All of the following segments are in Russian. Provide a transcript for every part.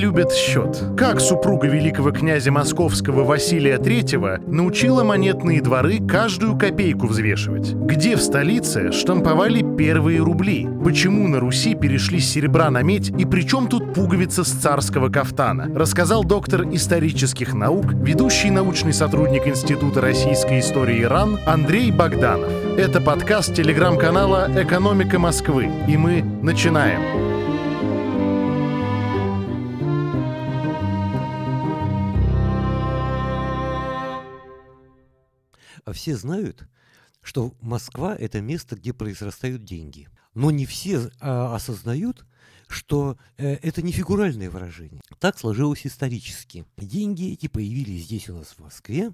любят счет. Как супруга великого князя московского Василия III научила монетные дворы каждую копейку взвешивать? Где в столице штамповали первые рубли? Почему на Руси перешли с серебра на медь и при чем тут пуговица с царского кафтана? Рассказал доктор исторических наук, ведущий научный сотрудник Института российской истории РАН Андрей Богданов. Это подкаст телеграм-канала «Экономика Москвы». И мы начинаем. А все знают, что Москва – это место, где произрастают деньги. Но не все а, осознают, что э, это не фигуральное выражение. Так сложилось исторически. Деньги эти появились здесь у нас в Москве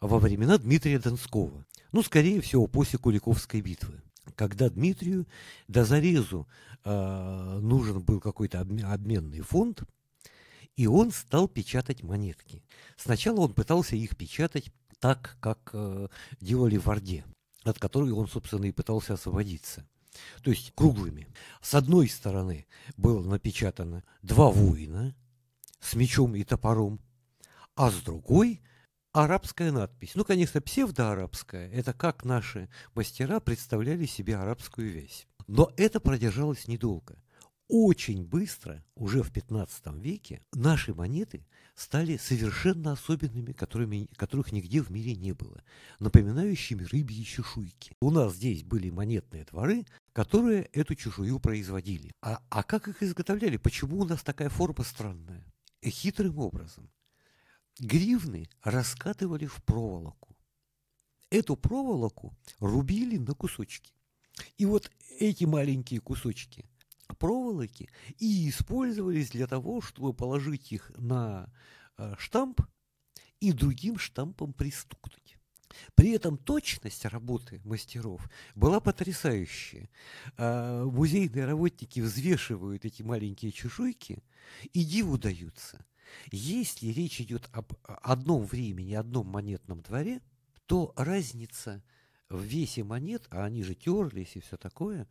во времена Дмитрия Донского. Ну, скорее всего, после Куликовской битвы. Когда Дмитрию до зарезу э, нужен был какой-то обменный фонд, и он стал печатать монетки. Сначала он пытался их печатать так, как э, делали в Орде, от которой он, собственно, и пытался освободиться. То есть круглыми. С одной стороны было напечатано два воина с мечом и топором, а с другой арабская надпись. Ну, конечно, псевдоарабская. Это как наши мастера представляли себе арабскую вязь. Но это продержалось недолго. Очень быстро, уже в 15 веке, наши монеты стали совершенно особенными, которыми, которых нигде в мире не было, напоминающими рыбьи чешуйки. У нас здесь были монетные дворы, которые эту чешую производили. А, а как их изготовляли? Почему у нас такая форма странная? Хитрым образом. Гривны раскатывали в проволоку. Эту проволоку рубили на кусочки. И вот эти маленькие кусочки – проволоки и использовались для того, чтобы положить их на э, штамп и другим штампом пристукнуть. При этом точность работы мастеров была потрясающая. А, музейные работники взвешивают эти маленькие чешуйки и диву даются. Если речь идет об одном времени, одном монетном дворе, то разница в весе монет, а они же терлись и все такое,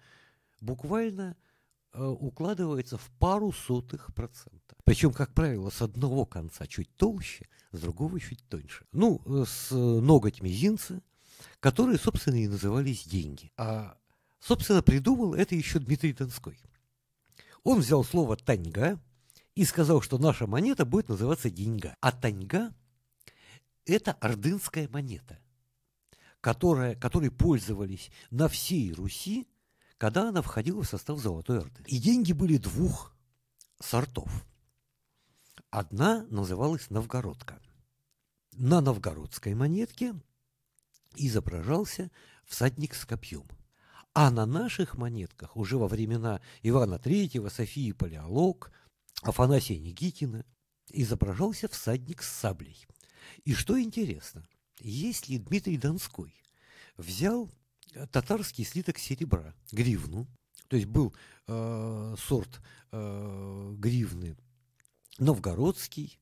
буквально Э, укладывается в пару сотых процента. Причем, как правило, с одного конца чуть толще, с другого чуть тоньше. Ну, э, с ноготь мизинца, которые, собственно, и назывались деньги. А, собственно, придумал это еще Дмитрий Донской. Он взял слово «таньга» и сказал, что наша монета будет называться деньга. А таньга – это ордынская монета, которая, которой пользовались на всей Руси когда она входила в состав Золотой Орды. И деньги были двух сортов. Одна называлась Новгородка. На новгородской монетке изображался всадник с копьем. А на наших монетках уже во времена Ивана III, Софии Палеолог, Афанасия Никитина изображался всадник с саблей. И что интересно, если Дмитрий Донской взял татарский слиток серебра, гривну. То есть был э, сорт э, гривны новгородский,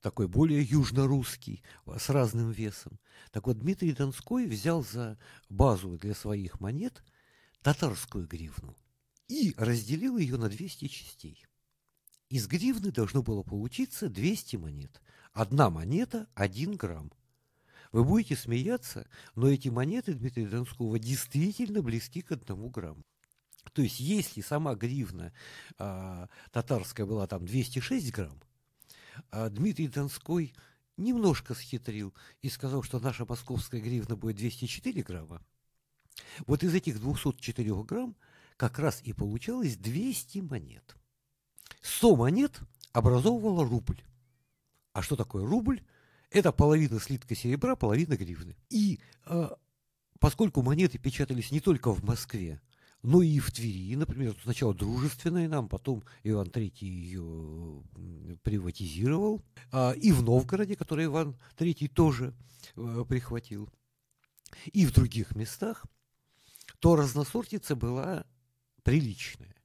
такой более южнорусский, с разным весом. Так вот, Дмитрий Донской взял за базу для своих монет татарскую гривну и разделил ее на 200 частей. Из гривны должно было получиться 200 монет. Одна монета – 1 грамм. Вы будете смеяться, но эти монеты Дмитрия Донского действительно близки к одному грамму. То есть, если сама гривна а, татарская была там 206 грамм, а Дмитрий Донской немножко схитрил и сказал, что наша московская гривна будет 204 грамма. Вот из этих 204 грамм как раз и получалось 200 монет. 100 монет образовывало рубль. А что такое рубль? Это половина слитка серебра, половина гривны. И э, поскольку монеты печатались не только в Москве, но и в Твери, например, сначала дружественная нам, потом Иван III ее приватизировал, а, и в Новгороде, который Иван III тоже а, прихватил, и в других местах, то разносортица была приличная.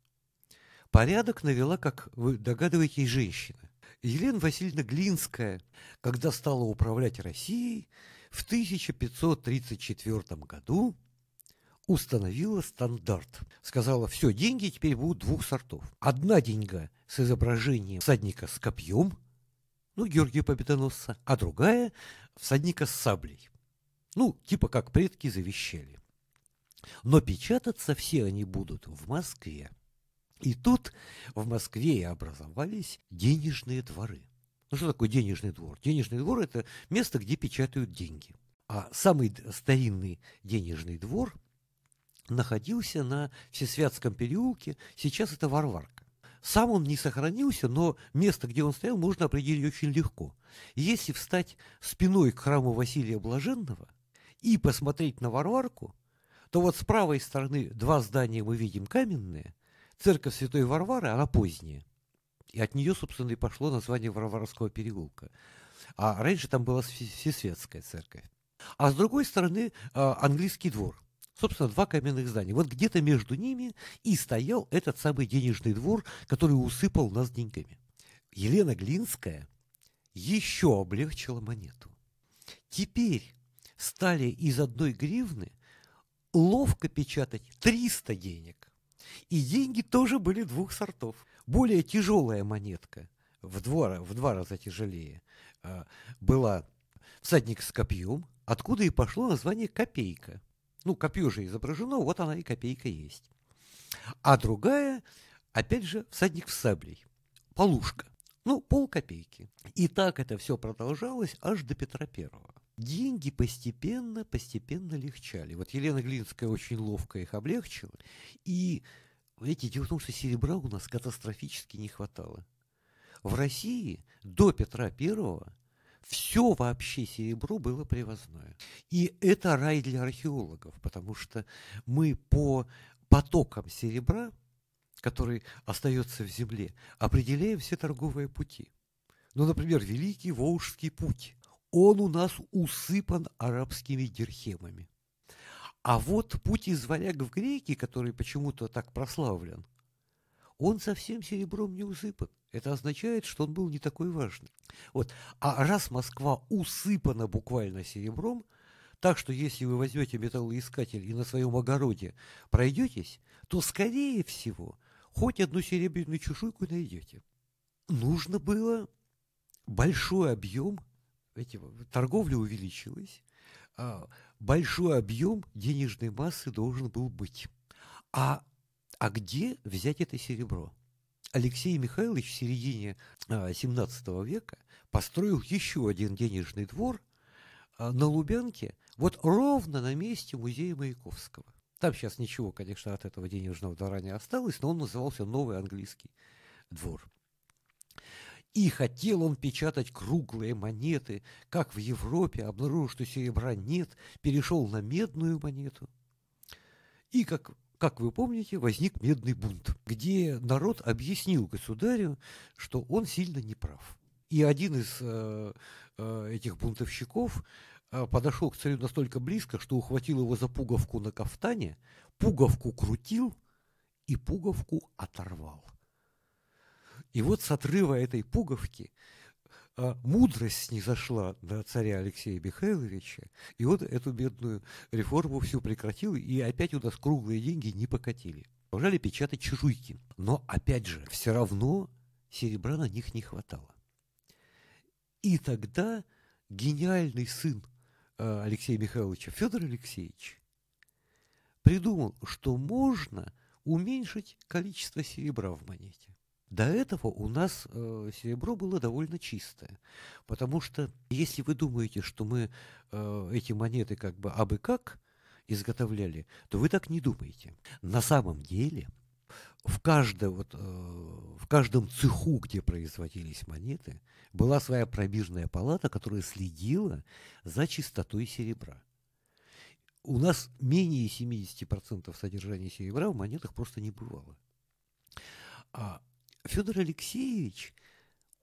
Порядок навела, как вы догадываетесь, женщина. Елена Васильевна Глинская, когда стала управлять Россией, в 1534 году установила стандарт. Сказала, все, деньги теперь будут двух сортов. Одна деньга с изображением всадника с копьем, ну, Георгия Победоносца, а другая всадника с саблей. Ну, типа как предки завещали. Но печататься все они будут в Москве. И тут в Москве образовались денежные дворы. Ну что такое денежный двор? Денежный двор – это место, где печатают деньги. А самый старинный денежный двор находился на Всесвятском переулке, сейчас это Варварка. Сам он не сохранился, но место, где он стоял, можно определить очень легко. Если встать спиной к храму Василия Блаженного и посмотреть на Варварку, то вот с правой стороны два здания мы видим каменные, церковь Святой Варвары, она поздняя. И от нее, собственно, и пошло название Варварского переулка. А раньше там была Всесветская церковь. А с другой стороны а, английский двор. Собственно, два каменных здания. Вот где-то между ними и стоял этот самый денежный двор, который усыпал нас деньгами. Елена Глинская еще облегчила монету. Теперь стали из одной гривны ловко печатать 300 денег. И деньги тоже были двух сортов. Более тяжелая монетка, в два, в два раза тяжелее, а, была всадник с копьем, откуда и пошло название копейка. Ну, копье же изображено, вот она и копейка есть. А другая, опять же, всадник с саблей, полушка. Ну, полкопейки. И так это все продолжалось аж до Петра Первого. Деньги постепенно, постепенно легчали. Вот Елена Глинская очень ловко их облегчила. И, видите, дело в том, что серебра у нас катастрофически не хватало. В России до Петра Первого все вообще серебро было привозное. И это рай для археологов, потому что мы по потокам серебра, который остается в земле, определяем все торговые пути. Ну, например, Великий Волжский путь. Он у нас усыпан арабскими дирхемами. А вот путь из варяг в греки, который почему-то так прославлен, он совсем серебром не усыпан. Это означает, что он был не такой важный. Вот. А раз Москва усыпана буквально серебром, так что если вы возьмете металлоискатель и на своем огороде пройдетесь, то, скорее всего, хоть одну серебряную чешуйку найдете. Нужно было большой объем, эти, торговля увеличилась, а большой объем денежной массы должен был быть. А а где взять это серебро? Алексей Михайлович в середине XVII века построил еще один денежный двор а, на Лубянке, вот ровно на месте музея Маяковского. Там сейчас ничего, конечно, от этого денежного двора не осталось, но он назывался Новый английский двор. И хотел он печатать круглые монеты, как в Европе, обнаружил, что серебра нет, перешел на медную монету. И, как как вы помните, возник медный бунт, где народ объяснил государю, что он сильно неправ. И один из э, э, этих бунтовщиков э, подошел к царю настолько близко, что ухватил его за пуговку на кафтане, пуговку крутил и пуговку оторвал. И вот с отрыва этой пуговки а мудрость снизошла на царя Алексея Михайловича, и он эту бедную реформу всю прекратил, и опять у нас круглые деньги не покатили. Продолжали печатать чешуйки. Но, опять же, все равно серебра на них не хватало. И тогда гениальный сын э, Алексея Михайловича, Федор Алексеевич, придумал, что можно уменьшить количество серебра в монете. До этого у нас э, серебро было довольно чистое, потому что если вы думаете, что мы э, эти монеты как бы абы как изготовляли, то вы так не думаете. На самом деле в, каждой, вот, э, в каждом цеху, где производились монеты, была своя пробирная палата, которая следила за чистотой серебра. У нас менее 70% содержания серебра в монетах просто не бывало. А Федор Алексеевич,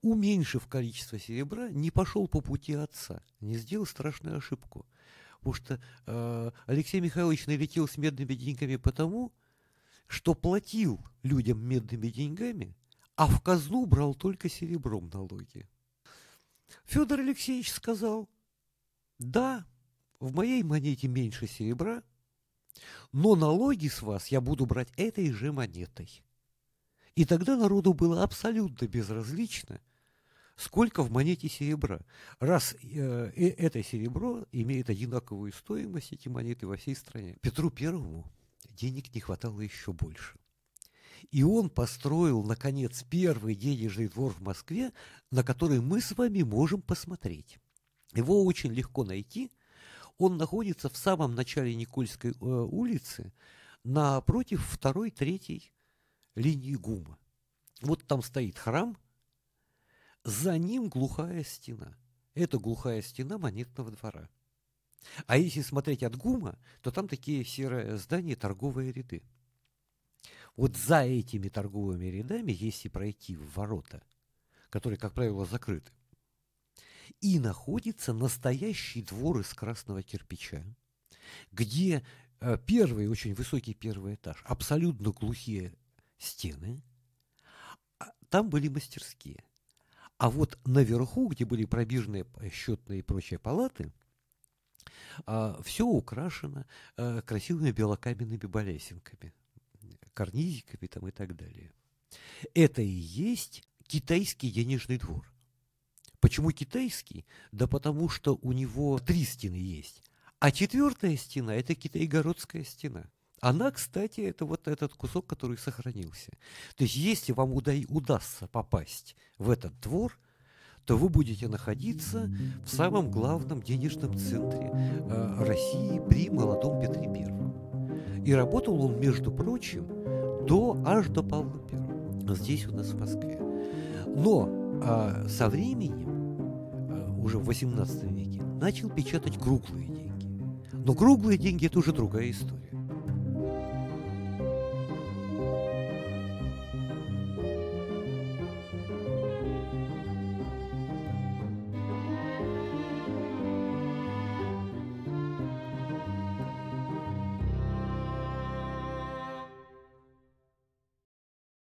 уменьшив количество серебра, не пошел по пути отца, не сделал страшную ошибку. Потому что э, Алексей Михайлович налетел с медными деньгами потому, что платил людям медными деньгами, а в казну брал только серебром налоги. Федор Алексеевич сказал, да, в моей монете меньше серебра, но налоги с вас я буду брать этой же монетой. И тогда народу было абсолютно безразлично, сколько в монете серебра. Раз э, э, это серебро имеет одинаковую стоимость, эти монеты во всей стране. Петру Первому денег не хватало еще больше. И он построил, наконец, первый денежный двор в Москве, на который мы с вами можем посмотреть. Его очень легко найти. Он находится в самом начале Никольской э, улицы, напротив второй, третьей линии ГУМа. Вот там стоит храм, за ним глухая стена. Это глухая стена монетного двора. А если смотреть от ГУМа, то там такие серые здания, торговые ряды. Вот за этими торговыми рядами, если пройти в ворота, которые, как правило, закрыты, и находится настоящий двор из красного кирпича, где э, первый, очень высокий первый этаж, абсолютно глухие стены, а там были мастерские. А вот наверху, где были пробежные счетные и прочие палаты, а, все украшено а, красивыми белокаменными балясинками, карнизиками там и так далее. Это и есть китайский денежный двор. Почему китайский? Да потому что у него три стены есть. А четвертая стена – это китайгородская стена – она, кстати, это вот этот кусок, который сохранился. То есть, если вам уда- удастся попасть в этот двор, то вы будете находиться в самом главном денежном центре э, России при молодом Петре I. И работал он, между прочим, до, аж до Павла I. Здесь у нас в Москве. Но э, со временем, э, уже в XVIII веке, начал печатать круглые деньги. Но круглые деньги – это уже другая история.